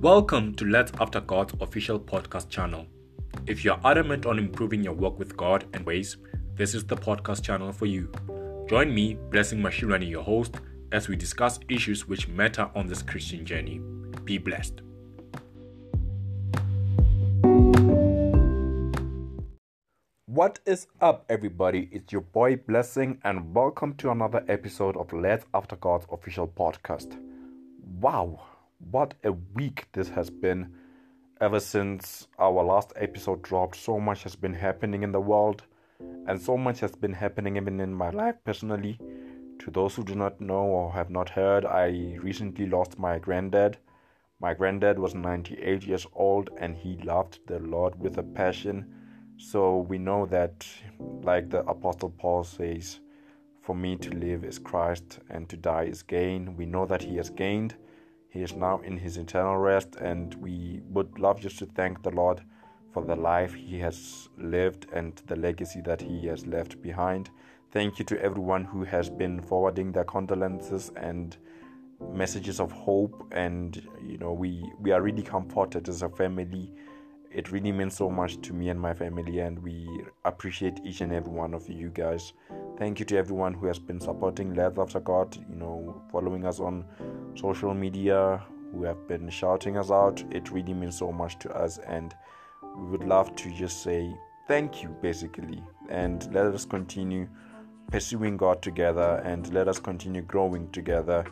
Welcome to Let's After God's official podcast channel. If you're adamant on improving your work with God and ways, this is the podcast channel for you. Join me, Blessing Mashirani, your host, as we discuss issues which matter on this Christian journey. Be blessed. What is up, everybody? It's your boy Blessing, and welcome to another episode of Let's After God's official podcast. Wow, what a week this has been. Ever since our last episode dropped, so much has been happening in the world, and so much has been happening even in my life personally. To those who do not know or have not heard, I recently lost my granddad. My granddad was 98 years old and he loved the Lord with a passion so we know that, like the Apostle Paul says, for me to live is Christ and to die is gain. We know that he has gained. He is now in his eternal rest, and we would love just to thank the Lord for the life he has lived and the legacy that he has left behind. Thank you to everyone who has been forwarding their condolences and messages of hope and you know we we are really comforted as a family it really means so much to me and my family and we appreciate each and every one of you guys. Thank you to everyone who has been supporting Let's After God you know following us on social media who have been shouting us out. It really means so much to us and we would love to just say thank you basically. And let us continue pursuing God together and let us continue growing together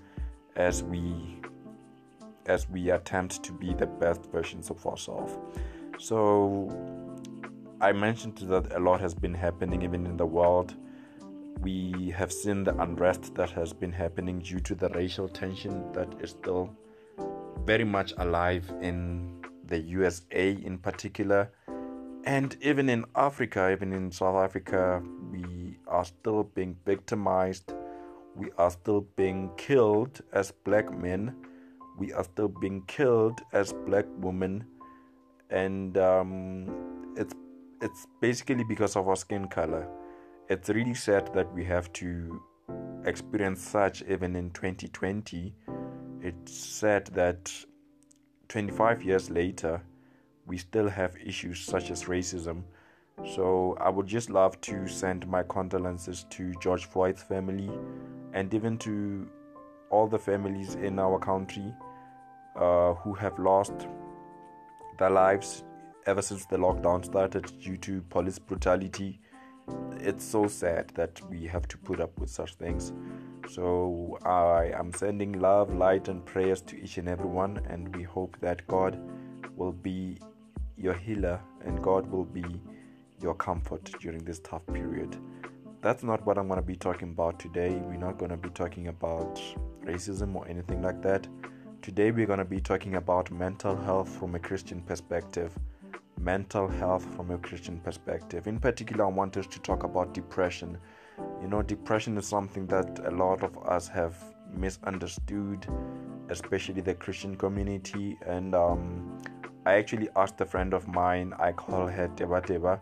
as we as we attempt to be the best versions of ourselves so, I mentioned that a lot has been happening even in the world. We have seen the unrest that has been happening due to the racial tension that is still very much alive in the USA in particular. And even in Africa, even in South Africa, we are still being victimized. We are still being killed as black men. We are still being killed as black women and um, it's it's basically because of our skin color. It's really sad that we have to experience such even in 2020. It's sad that 25 years later, we still have issues such as racism. So I would just love to send my condolences to George Floyd's family and even to all the families in our country uh, who have lost their lives ever since the lockdown started due to police brutality. It's so sad that we have to put up with such things. So I am sending love, light, and prayers to each and every one, and we hope that God will be your healer and God will be your comfort during this tough period. That's not what I'm going to be talking about today. We're not going to be talking about racism or anything like that. Today, we're going to be talking about mental health from a Christian perspective. Mental health from a Christian perspective. In particular, I want us to talk about depression. You know, depression is something that a lot of us have misunderstood, especially the Christian community. And um, I actually asked a friend of mine, I call her Teba Teba.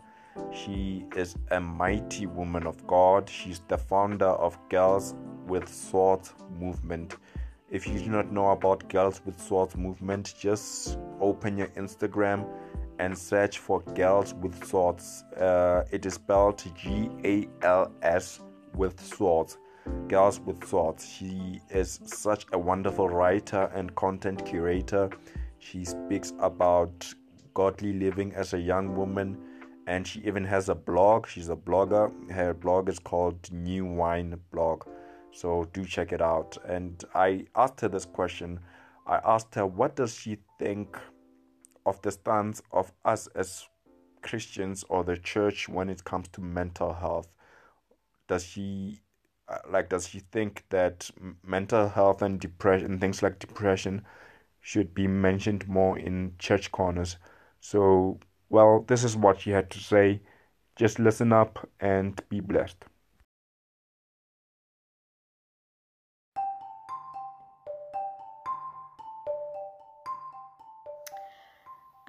She is a mighty woman of God. She's the founder of Gals with Swords movement if you do not know about Gals with Swords movement, just open your Instagram and search for Gals with Swords. Uh, it is spelled G A L S with Swords. Gals with Swords. She is such a wonderful writer and content curator. She speaks about godly living as a young woman and she even has a blog. She's a blogger. Her blog is called New Wine Blog. So do check it out. And I asked her this question. I asked her, what does she think of the stance of us as Christians or the church when it comes to mental health? Does she uh, like does she think that mental health and depression things like depression should be mentioned more in church corners? So, well, this is what she had to say. Just listen up and be blessed.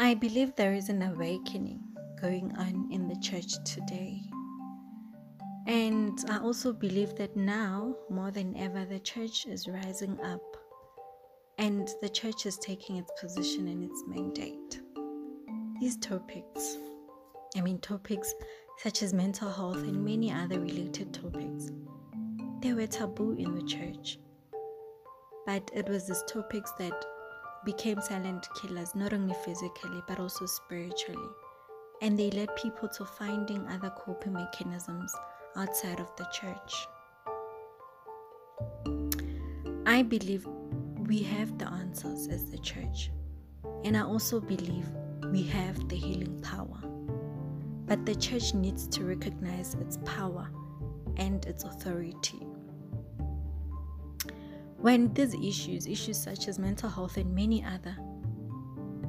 I believe there is an awakening going on in the church today. And I also believe that now, more than ever, the church is rising up and the church is taking its position and its mandate. These topics, I mean, topics such as mental health and many other related topics, they were taboo in the church. But it was these topics that became silent killers, not only physically but also spiritually. And they led people to finding other coping mechanisms outside of the church. I believe we have the answers as the church, and I also believe we have the healing power. But the church needs to recognize its power and its authority. When these issues, issues such as mental health and many other,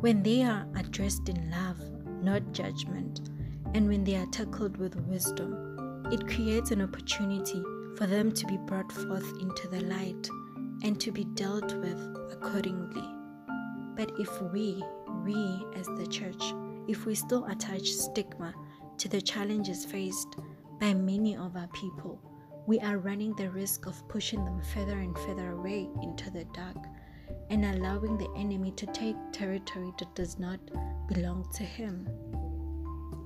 when they are addressed in love, not judgment, and when they are tackled with wisdom, it creates an opportunity for them to be brought forth into the light and to be dealt with accordingly. But if we, we as the church, if we still attach stigma to the challenges faced by many of our people, we are running the risk of pushing them further and further away into the dark and allowing the enemy to take territory that does not belong to him.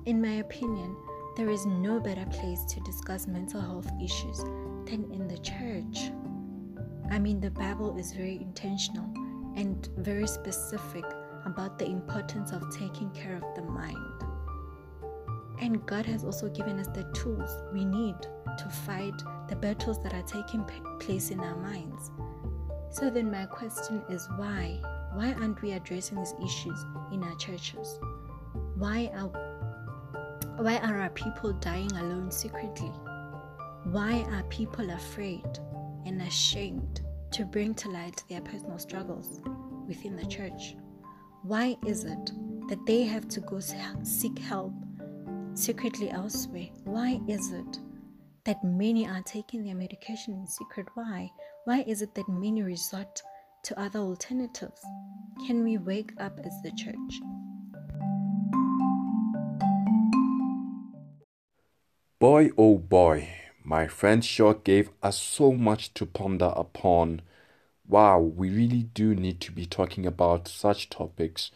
In my opinion, there is no better place to discuss mental health issues than in the church. I mean, the Bible is very intentional and very specific about the importance of taking care of the mind. And God has also given us the tools we need to fight the battles that are taking place in our minds. So then, my question is why? Why aren't we addressing these issues in our churches? Why are why are our people dying alone secretly? Why are people afraid and ashamed to bring to light their personal struggles within the church? Why is it that they have to go seek help secretly elsewhere? Why is it that many are taking their medication in secret? Why? Why is it that many resort to other alternatives? Can we wake up as the church? Boy, oh boy, my friend sure gave us so much to ponder upon. Wow, we really do need to be talking about such topics.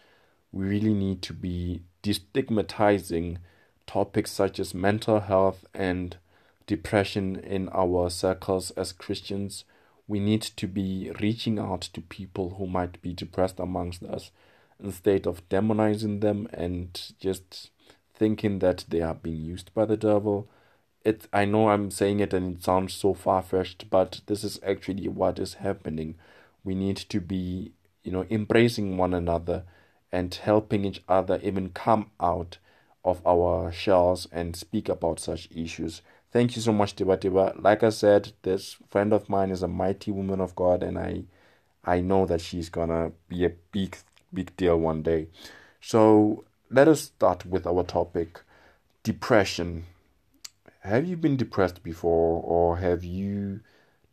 We really need to be destigmatizing topics such as mental health and depression in our circles as Christians. We need to be reaching out to people who might be depressed amongst us instead of demonizing them and just thinking that they are being used by the devil. It I know I'm saying it and it sounds so far fetched, but this is actually what is happening. We need to be, you know, embracing one another and helping each other even come out of our shells and speak about such issues. Thank you so much, Tiba Tiba. Like I said, this friend of mine is a mighty woman of God, and I, I know that she's gonna be a big, big deal one day. So let us start with our topic, depression. Have you been depressed before, or have you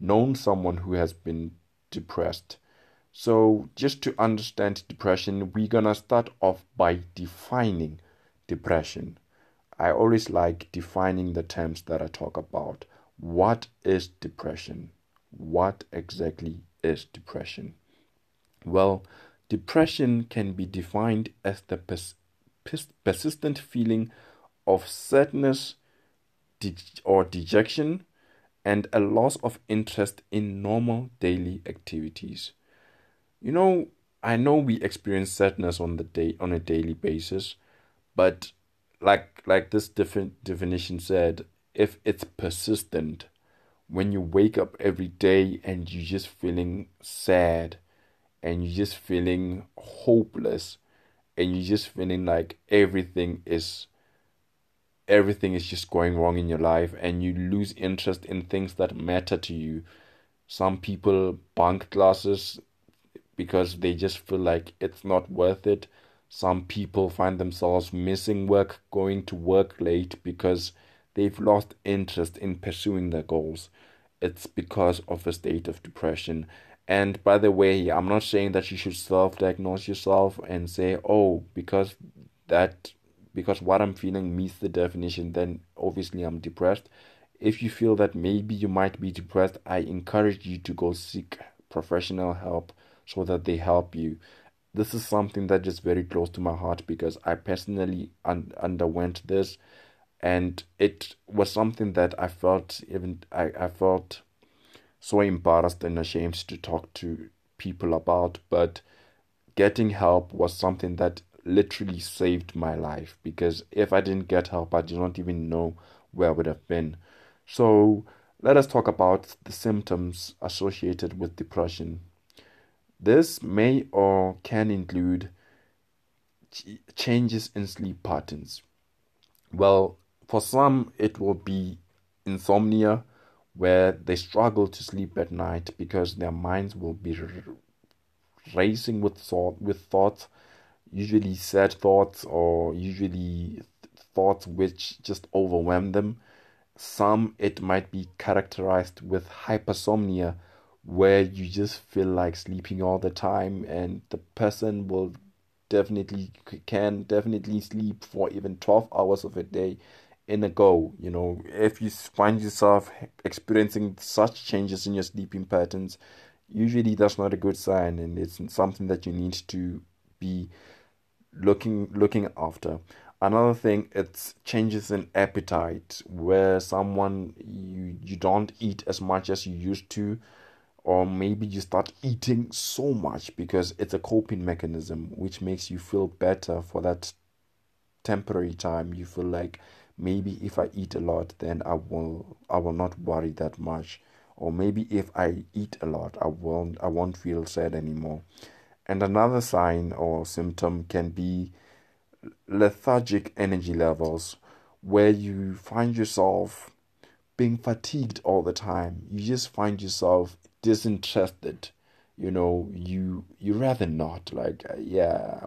known someone who has been depressed? So, just to understand depression, we're gonna start off by defining depression. I always like defining the terms that I talk about. What is depression? What exactly is depression? Well, depression can be defined as the pers- pers- persistent feeling of sadness de- or dejection and a loss of interest in normal daily activities. You know, I know we experience sadness on the day on a daily basis, but like like this different definition said, if it's persistent, when you wake up every day and you're just feeling sad and you're just feeling hopeless and you're just feeling like everything is everything is just going wrong in your life and you lose interest in things that matter to you. Some people bunk classes because they just feel like it's not worth it. Some people find themselves missing work, going to work late because they've lost interest in pursuing their goals. It's because of a state of depression. And by the way, I'm not saying that you should self diagnose yourself and say, oh, because that because what I'm feeling meets the definition, then obviously I'm depressed. If you feel that maybe you might be depressed, I encourage you to go seek professional help so that they help you. This is something that is very close to my heart because I personally un- underwent this and it was something that I felt even I, I felt so embarrassed and ashamed to talk to people about but getting help was something that literally saved my life because if I didn't get help I did not even know where I would have been. So let us talk about the symptoms associated with depression this may or can include ch- changes in sleep patterns well for some, it will be insomnia, where they struggle to sleep at night because their minds will be racing with thought with thoughts, usually sad thoughts or usually thoughts which just overwhelm them. Some it might be characterized with hypersomnia, where you just feel like sleeping all the time, and the person will definitely can definitely sleep for even 12 hours of a day in a go. You know, if you find yourself experiencing such changes in your sleeping patterns, usually that's not a good sign, and it's something that you need to be looking looking after. Another thing, it's changes in appetite, where someone you you don't eat as much as you used to, or maybe you start eating so much because it's a coping mechanism which makes you feel better for that temporary time. You feel like maybe if I eat a lot, then I will I will not worry that much. Or maybe if I eat a lot, I won't I won't feel sad anymore. And another sign or symptom can be lethargic energy levels, where you find yourself being fatigued all the time. You just find yourself disinterested. You know, you you rather not like uh, yeah,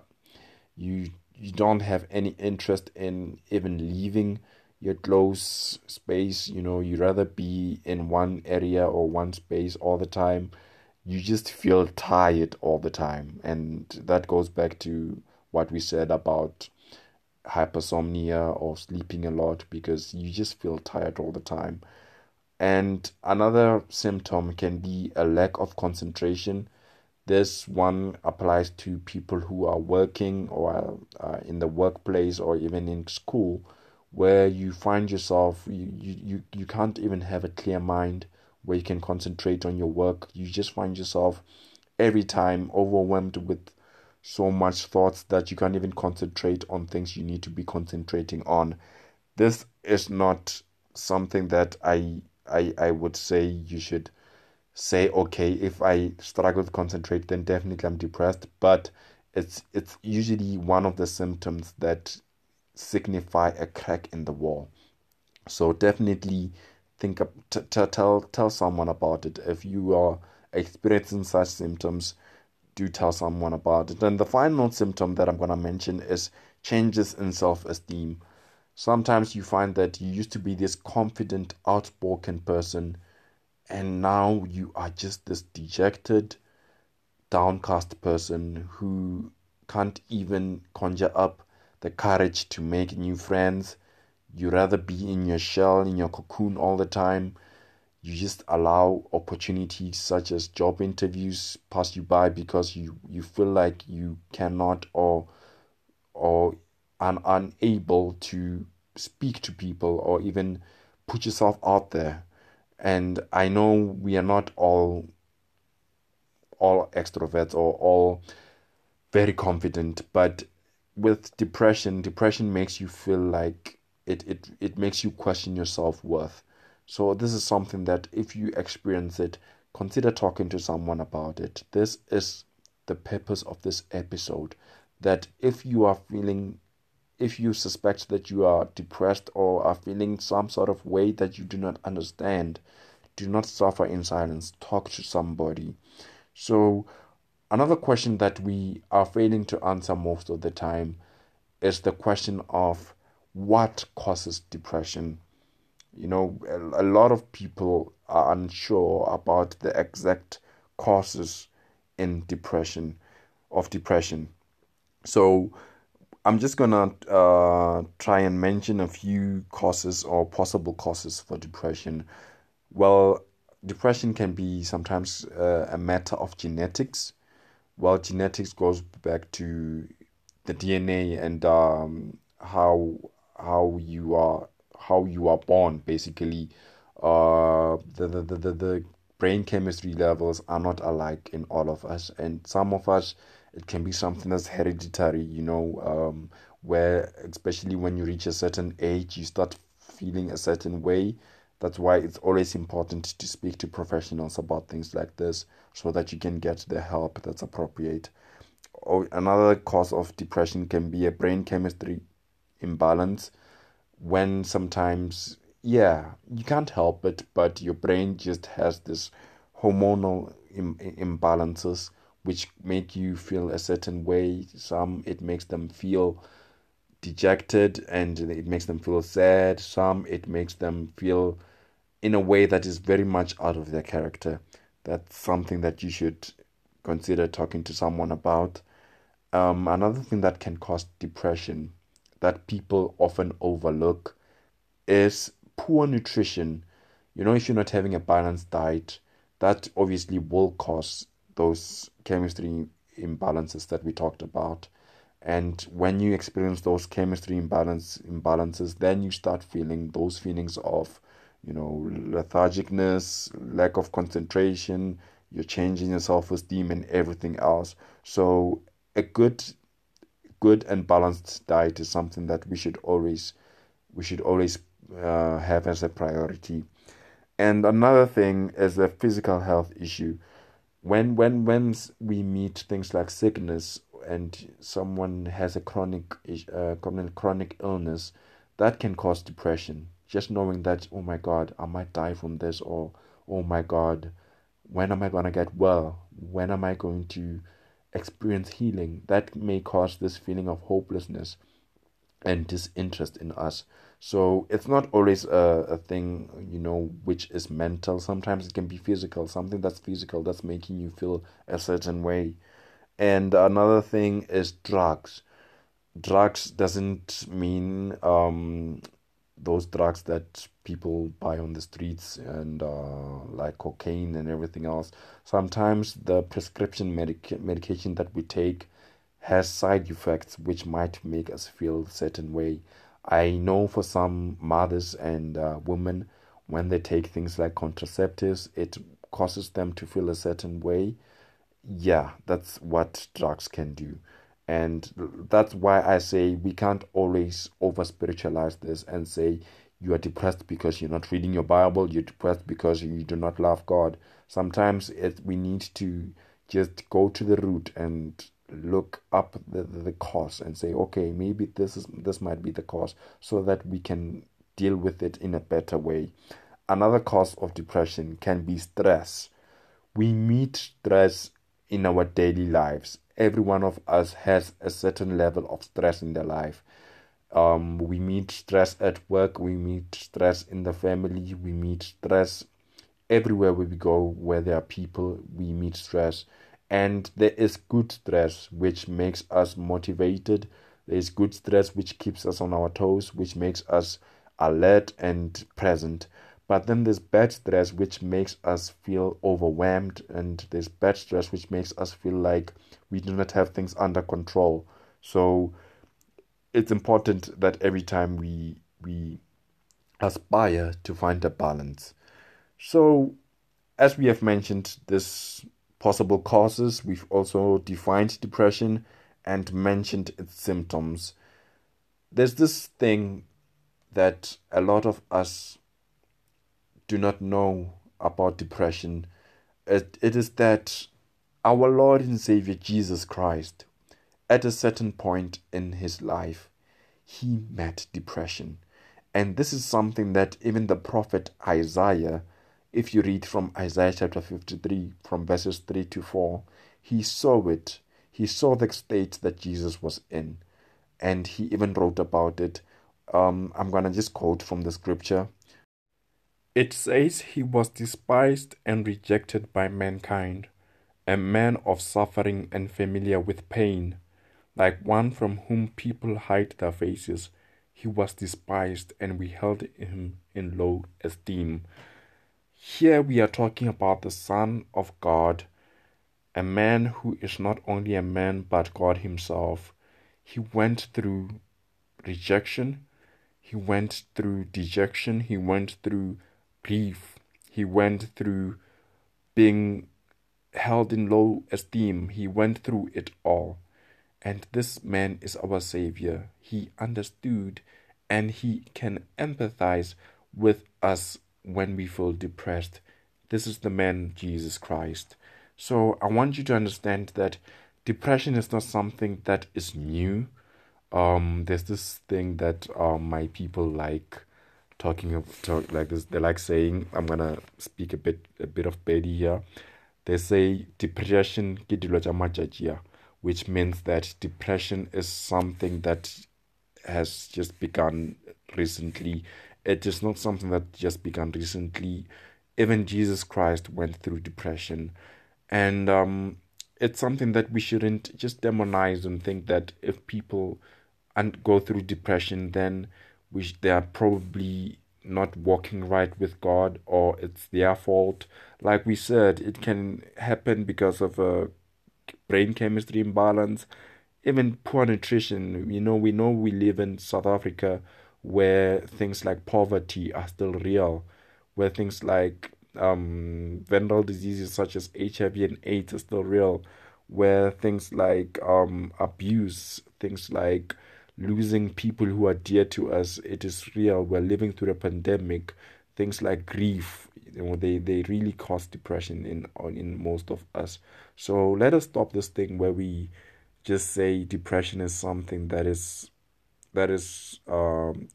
you you don't have any interest in even leaving your close space you know you rather be in one area or one space all the time you just feel tired all the time and that goes back to what we said about hypersomnia or sleeping a lot because you just feel tired all the time and another symptom can be a lack of concentration this one applies to people who are working or uh, in the workplace or even in school, where you find yourself, you, you, you can't even have a clear mind where you can concentrate on your work. You just find yourself every time overwhelmed with so much thoughts that you can't even concentrate on things you need to be concentrating on. This is not something that I I, I would say you should say okay if i struggle to concentrate then definitely i'm depressed. But it's it's usually one of the symptoms that signify a crack in the wall. So definitely think t- t- tell tell someone about it. If you are experiencing such symptoms do tell someone about it. And the final symptom that i'm to mention is changes in self-esteem sometimes you find that you used to be this confident outspoken person and now you are just this dejected, downcast person who can't even conjure up the courage to make new friends. You rather be in your shell, in your cocoon all the time. You just allow opportunities such as job interviews pass you by because you, you feel like you cannot or or are unable to speak to people or even put yourself out there and I know we are not all all extroverts or all very confident, but with depression, depression makes you feel like it it, it makes you question your self worth. So this is something that if you experience it, consider talking to someone about it. This is the purpose of this episode. That if you are feeling if you suspect that you are depressed or are feeling some sort of way that you do not understand, do not suffer in silence. Talk to somebody. So, another question that we are failing to answer most of the time is the question of what causes depression. You know, a, lot of people are unsure about the exact causes in depression of depression. So, I'm just gonna uh, try and mention a few causes or possible causes for depression. Well, depression can be sometimes uh, a matter of genetics. well, genetics goes back to the DNA and um, how how you are how you are born basically uh the, the, the, the brain chemistry levels are not alike in all of us and some of us it can be something that's hereditary you know um where especially when you reach a certain age you start feeling a certain way. That's why it's always important to speak to professionals about things like this so that you can get the help that's appropriate. Or another cause of depression can be a brain chemistry imbalance. When sometimes yeah you can't help it but your brain just has this hormonal Im- imbalances which make you feel a certain way. Some it makes them feel dejected and it makes them feel sad. Some it makes them feel in a way that is very much out of their character. That's something that you should consider talking to someone about. Um, another thing that can cause depression that people often overlook is poor nutrition. You know, if you're not having a balanced diet, that obviously will cause those chemistry imbalances that we talked about. And when you experience those chemistry imbalance imbalances, then you start feeling those feelings of, you know, lethargicness, lack of concentration, you're changing your self esteem and everything else. So a good good and balanced diet is something that we should always we should always uh, have as a priority. And another thing is the physical health issue. When when when we meet things like sickness and someone has a chronic uh, chronic illness, that can cause depression. Just knowing that oh my God, I might die from this, or oh my God, when am I gonna get well? When am I going to experience healing, that may cause this feeling of hopelessness and disinterest in us. So it's not always a, a thing, you know, which is mental. Sometimes it can be physical, something that's physical that's making you feel a certain way. And another thing is drugs. Drugs doesn't mean um, those drugs that people buy on the streets and uh, like cocaine and everything else. Sometimes the prescription medic- medication that we take has side effects which might make us feel certain way. I know for some mothers and uh, women, when they take things like contraceptives, it causes them to feel a certain way. Yeah, that's what drugs can do. And that's why I say we can't always over spiritualize this and say you are depressed because you're not reading your Bible, you're depressed because you do not love God. Sometimes it, we need to just go to the root and look up the, the cause and say, okay, maybe this is this might be the cause, so that we can deal with it in a better way. Another cause of depression can be stress. We meet stress in our daily lives every one of us has a certain level of stress in their life. Um, we meet stress at work, we meet stress in the family, we meet stress everywhere we go where there are people, we meet stress. And there is good stress which makes us motivated. There is good stress which keeps us on our toes, which makes us alert and present. But then there's bad stress which makes us feel overwhelmed, and there's bad stress which makes us feel like we do not have things under control. So it's important that every time we we aspire to find a balance. So as we have mentioned this possible causes, we've also defined depression and mentioned its symptoms. There's this thing that a lot of us do not know about depression, it, it is that our Lord and Savior Jesus Christ, at a certain point in his life, he met depression. And this is something that even the prophet Isaiah, if you read from Isaiah chapter 53, from verses 3 to 4, he saw it. He saw the state that Jesus was in. And he even wrote about it. Um, I'm going to just quote from the scripture it says he was despised and rejected by mankind, a man of suffering and familiar with pain, like one from whom people hide their faces. He was despised, and we held him in low esteem. Here we are talking about the Son of God, a man who is not only a man but God Himself. He went through rejection, he went through dejection, he went through grief, he went through being held in low esteem, he went through it all. And this man is our Savior. He understood and he can empathize with us when we feel depressed. This is the man, Jesus Christ. So I want you to understand that depression is not something that is new. Um, there's this thing that um, my people like talking of talk like this. They like saying, I'm gonna speak a bit a bit of Pedi here. They say depression which means that depression is something that has just begun recently. It is not something that just began recently. Even Jesus Christ went through depression. And um, it's something that we shouldn't just demonize and think that if people and go through depression, then we they are probably not walking right with God or it's their fault. Like we said, it can happen because of a brain chemistry imbalance even poor nutrition. You know, we know we live in South Africa where things like poverty are still real, where things like um, venereal diseases such as HIV and AIDS are still real, where things like um, abuse, things like losing people who are dear to us, it is real. We're living through a pandemic. Things like grief, you know, they, they really cause depression in in most of us. So let us stop this thing where we just say depression is something that is that is um,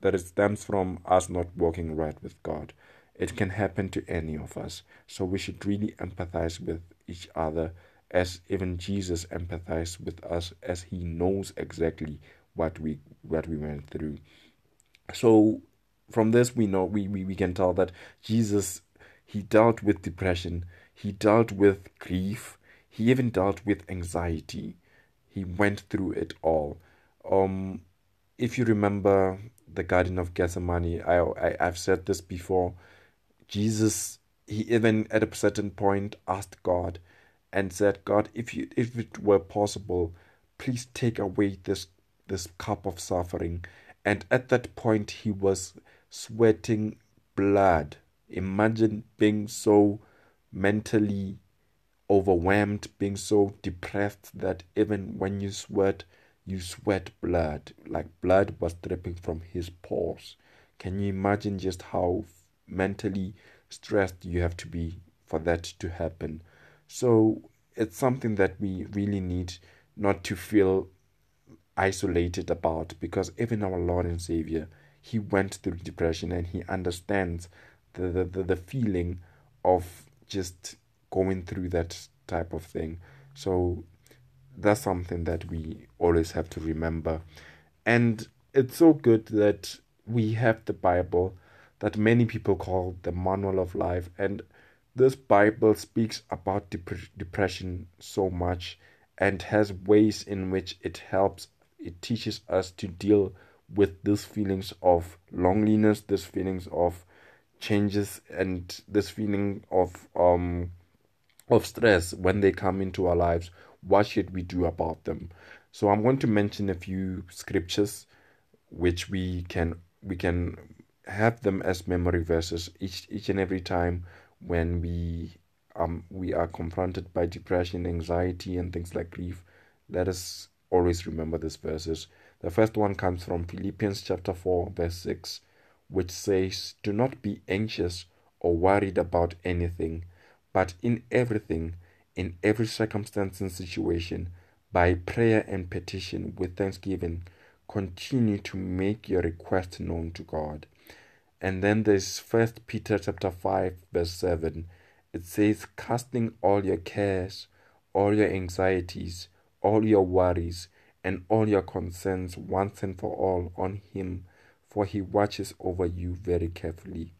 that it stems from us not walking right with God. It can happen to any of us. So we should really empathize with each other as even Jesus empathized with us as he knows exactly what we what we went through. So from this we know we, we, we can tell that Jesus he dealt with depression, he dealt with grief, he even dealt with anxiety he went through it all. Um, if you remember the Garden of Gethsemane, I, I I've said this before. Jesus, he even at a certain point asked God, and said, God, if you if it were possible, please take away this this cup of suffering. And at that point, he was sweating blood. Imagine being so mentally overwhelmed, being so depressed that even when you sweat, you sweat blood, like blood was dripping from his pores. Can you imagine just how mentally stressed you have to be for that to happen? So it's something that we really need not to feel isolated about because even our Lord and Savior, He went through depression and He understands the, the, the, the feeling of just going through that type of thing. So that's something that we always have to remember. And it's so good that we have the Bible that many people call the manual of life. And this Bible speaks about dep- depression so much and has ways in which it helps, it teaches us to deal with these feelings of loneliness, these feelings of changes, and this feeling of um of stress when they come into our lives, what should we do about them? So I'm going to mention a few scriptures which we can we can have them as memory verses each each and every time when we um we are confronted by depression, anxiety and things like grief. Let us always remember these verses. The first one comes from Philippians chapter 4 verse 6 which says, "Do not be anxious or worried about anything." but in everything, in every circumstance and situation, by prayer and petition with thanksgiving, continue to make your request known to God. And then there's First Peter chapter five verse seven. It says, casting all your cares, all your anxieties, all your worries, and all your concerns once and for all on Him, for He watches over you very carefully.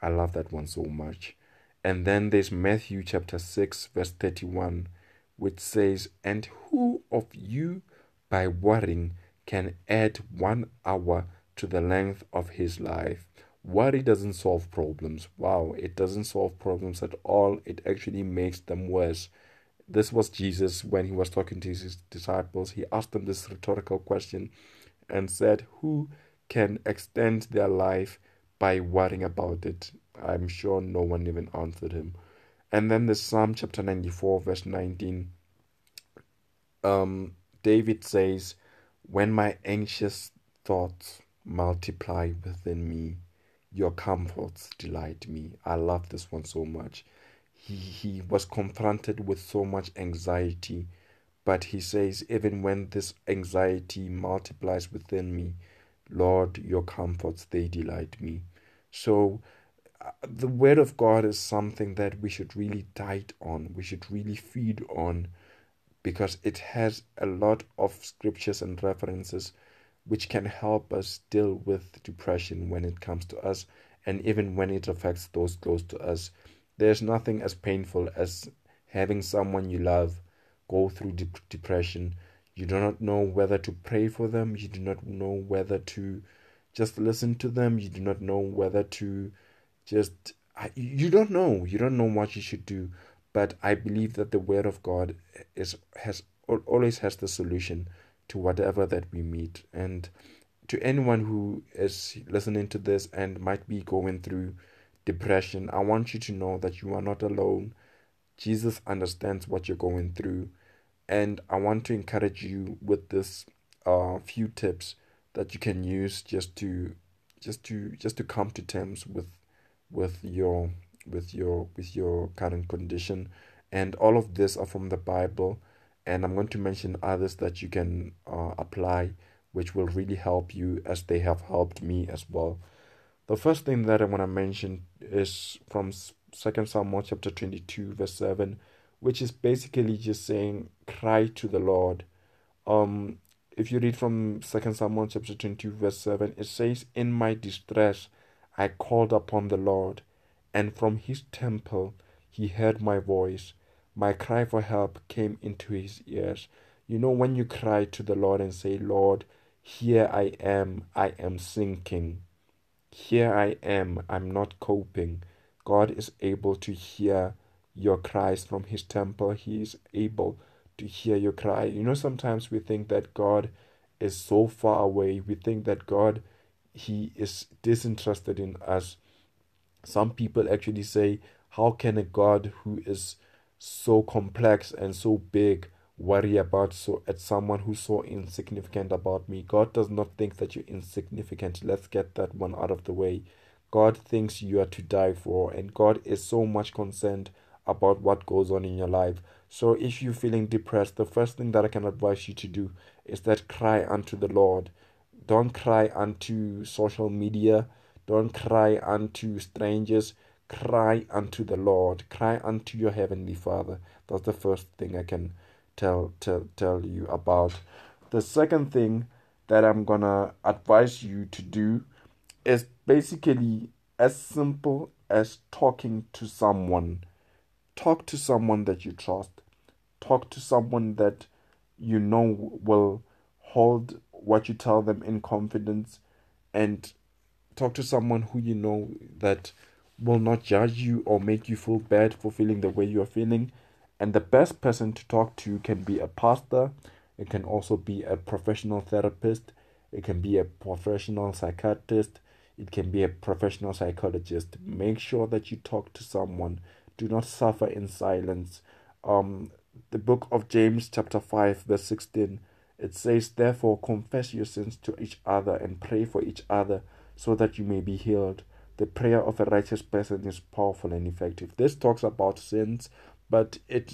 I love that one so much. And then there's Matthew chapter 6, verse 31, which says, And who of you by worrying can add one hour to the length of his life? Worry doesn't solve problems. Wow, it doesn't solve problems at all. It actually makes them worse. This was Jesus when he was talking to his disciples. He asked them this rhetorical question and said, Who can extend their life by worrying about it? I'm sure no one even answered him. And then the Psalm chapter 94, verse 19. Um, David says, When my anxious thoughts multiply within me, your comforts delight me. I love this one so much. He, he was confronted with so much anxiety, but he says, Even when this anxiety multiplies within me, Lord, your comforts, they delight me. So, the Word of God is something that we should really diet on, we should really feed on, because it has a lot of scriptures and references which can help us deal with depression when it comes to us and even when it affects those close to us. There's nothing as painful as having someone you love go through de- depression. You do not know whether to pray for them, you do not know whether to just listen to them, you do not know whether to just you don't know you don't know what you should do but i believe that the word of god is has always has the solution to whatever that we meet. And to anyone who is listening to this and might be going through depression, I want you to know that you are not alone. Jesus understands what you're going through. And I want to encourage you with this uh, few tips that you can use just to just to just to come to terms with with your with your with your current condition and all of this are from the bible and I'm going to mention others that you can uh, apply, which will really help you as they have helped me as well. The first thing that I want to mention is from Second Samuel chapter 22, verse 7, which is basically just saying, cry to the Lord. Um, if you read from Second Samuel chapter 22, verse 7, it says, In my distress I called upon the Lord, and from his temple he heard my voice my cry for help came into his ears. You know, when you cry to the Lord and say, Lord, here I am, I am sinking. Here I am, I'm not coping. God is able to hear your cries from his temple. He is able to hear your cry. You know, sometimes we think that God is so far away. We think that God, he is disinterested in us. Some people actually say, how can a God who is so complex and so big worry about so at someone who's so insignificant about me. God does not think that you're insignificant. Let's get that one out of the way. God thinks you are to die for, and God is so much concerned about what goes on in your life. So if you're feeling depressed, the first thing that I can advise you to do is that cry unto the Lord. Don't cry unto social media. Don't cry unto strangers cry unto the Lord, cry unto your heavenly Father. That's the first thing I can tell tell tell you about. The second thing that I'm gonna advise you to do is basically as simple as talking to someone. Talk to someone that you trust. Talk to someone that you know will hold what you tell them in confidence and talk to someone who you know that will not judge you or make you feel bad for feeling the way you are feeling. And the best person to talk to can be a pastor, it can also be a professional therapist, it can be a professional psychiatrist, it can be a professional psychologist. Make sure that you talk to someone. Do not suffer in silence. Um, the book of James, chapter 5, verse 16, it says, Therefore, confess your sins to each other and pray for each other so that you may be healed the prayer of a righteous person is powerful and effective. This talks about sins, but it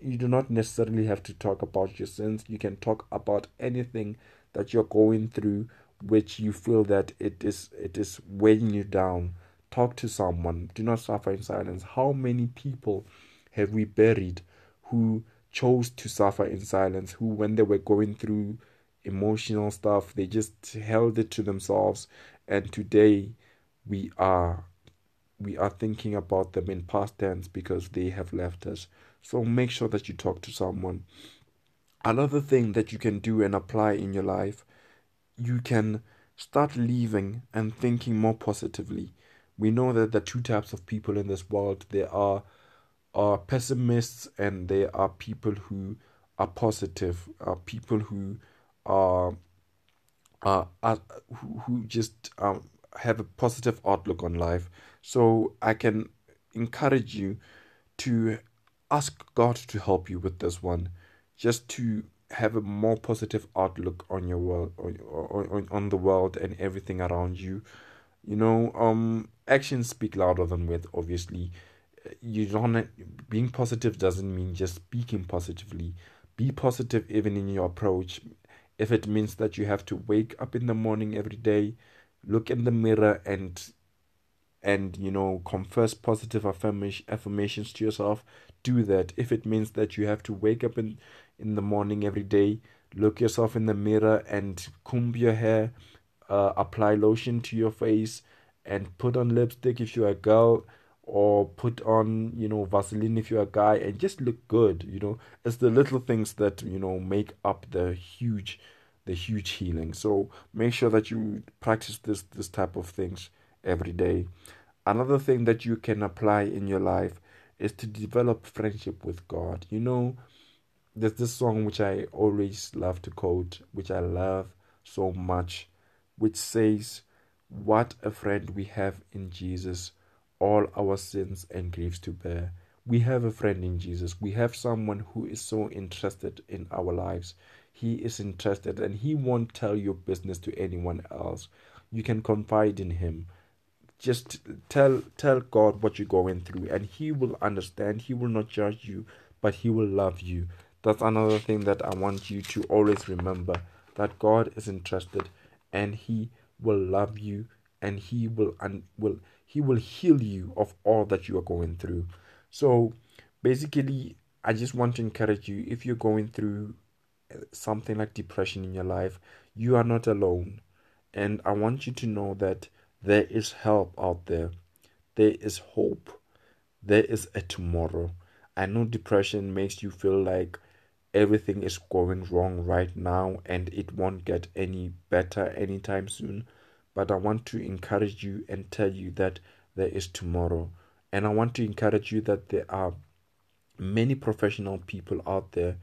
you do not necessarily have to talk about your sins. You can talk about anything that you're going through which you feel that it is it is weighing you down. Talk to someone. Do not suffer in silence. How many people have we buried who chose to suffer in silence, who when they were going through emotional stuff, they just held it to themselves and today we are we are thinking about them in past tense because they have left us. So make sure that you talk to someone. Another thing that you can do and apply in your life, you can start living and thinking more positively. We know that there are two types of people in this world there are are pessimists and there are people who are positive, are people who are, are, are who, just um, have a positive outlook on life. So I can encourage you to ask God to help you with this one, just to have a more positive outlook on your world, on, on, on the world and everything around you. You know, um, actions speak louder than words. Obviously, you don't. Being positive doesn't mean just speaking positively. Be positive even in your approach. If it means that you have to wake up in the morning every day, look in the mirror and and you know confess positive affirmation, affirmations to yourself do that if it means that you have to wake up in in the morning every day look yourself in the mirror and comb your hair uh, apply lotion to your face and put on lipstick if you're a girl or put on you know vaseline if you're a guy and just look good you know. It's the little things that you know make up the huge the huge healing. So make sure that you practice this this type of things every day. Another thing that you can apply in your life is to develop friendship with god. You know there's this song which i always love to quote which i love so much which says what a friend we have in jesus all our sins and griefs to bear. We have a friend in Jesus. We have someone who is so interested in our lives. He is interested and he won't tell your business to anyone else. You can confide in him. Just tell tell God what you're going through and he will understand. He will not judge you, but he will love you. That's another thing that I want you to always remember that God is interested and he will love you and he will and will he will heal you of all that you are going through. So basically, I just want to encourage you if you're going through uh, something like depression in your life, you are not alone. And I want you to know that there is help out there, there is hope, there is a tomorrow. I know depression makes you feel like everything is going wrong right now and it won't get any better anytime soon but I want to encourage you and tell you that there is tomorrow. And I want to encourage you that there are many professional people out there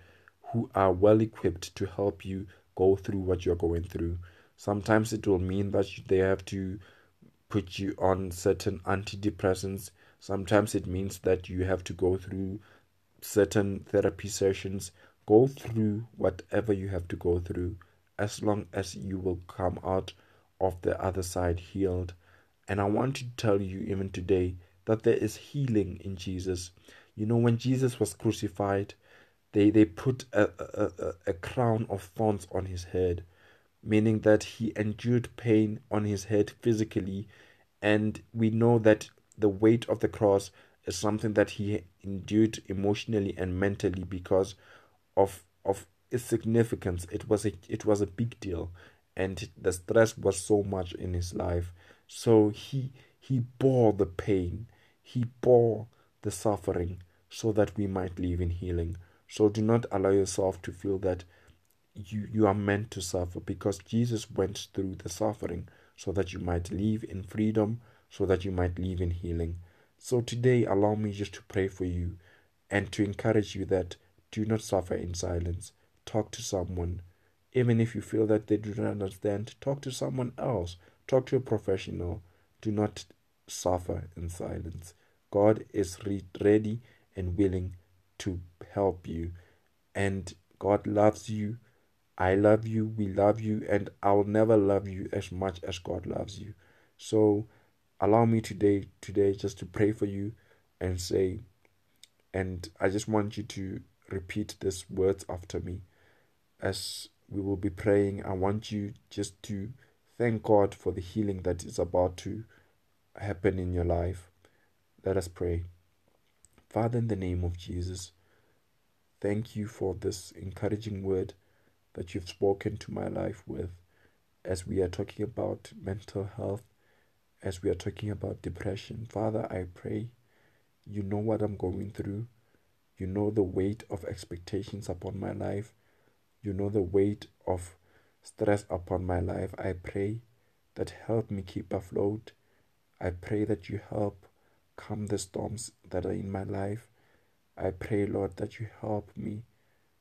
who are well equipped to help you go through what you're going through. Sometimes it will mean that they have to put you on certain antidepressants. Sometimes it means that you have to go through certain therapy sessions. Go through whatever you have to go through as long as you will come out of the other side healed. And I want to tell you even today that there is healing in Jesus. You know, when Jesus was crucified, they, they put a, a, a crown of thorns on his head, meaning that he endured pain on his head physically. And we know that the weight of the cross is something that he endured emotionally and mentally because of of its significance. It was a it was a big deal and the stress was so much in his life. So he he bore the pain. He bore the suffering so that we might live in healing. So do not allow yourself to feel that you you are meant to suffer because Jesus went through the suffering so that you might live in freedom so that you might live in healing. So today allow me just to pray for you and to encourage you that do not suffer in silence. Talk to someone even if you feel that they do not understand, talk to someone else. Talk to a professional. Do not suffer in silence. God is re- ready and willing to help you. And God loves you. I love you. We love you. And I'll never love you as much as God loves you. So allow me today, today just to pray for you and say, and I just want you to repeat these words after me as we will be praying. I want you just to thank God for the healing that is about to happen in your life. Let us pray. Father, in the name of Jesus, thank you for this encouraging word that you've spoken to my life with as we are talking about mental health, as we are talking about depression. Father, I pray you know what I'm going through. You know the weight of expectations upon my life. You know the weight of stress upon my life. I pray that help me keep afloat. I pray that you help calm the storms that are in my life. I pray, Lord, that you help me.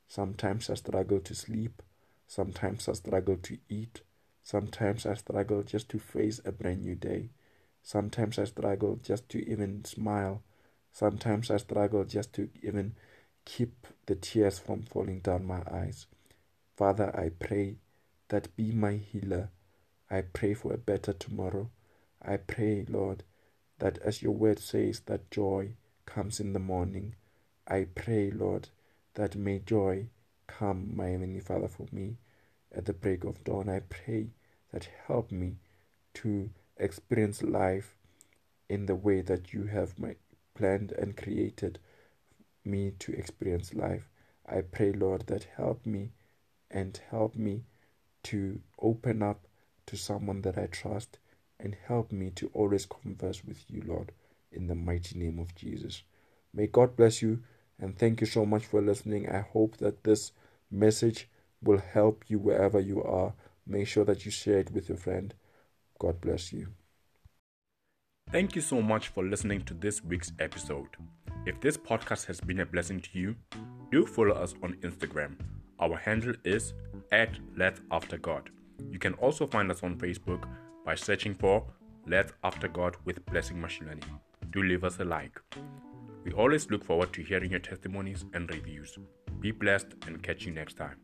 Sometimes I struggle to sleep. Sometimes I struggle to eat. Sometimes I struggle just to face a brand new day. Sometimes I struggle just to even smile. Sometimes I struggle just to even keep the tears from falling down my eyes. Father, I pray that be my healer. I pray for a better tomorrow. I pray, Lord, that as your word says, that joy comes in the morning. I pray, Lord, that may joy come, my Heavenly Father, for me at the break of dawn. I pray that help me to experience life in the way that you have my, planned and created me to experience life. I pray, Lord, that help me and help me to open up to someone that I trust and help me to always converse with you, Lord, in the mighty name of Jesus. May God bless you and thank you so much for listening. I hope that this message will help you wherever you are. Make sure that you share it with your friend. God bless you. Thank you so much for listening to this week's episode. If this podcast has been a blessing to you, do follow us on Instagram. Our handle is at Let's After God. You can also find us on Facebook by searching for Let's After God with Blessing Mashinani. Do leave us a like. We always look forward to hearing your testimonies and reviews. Be blessed and catch you next time.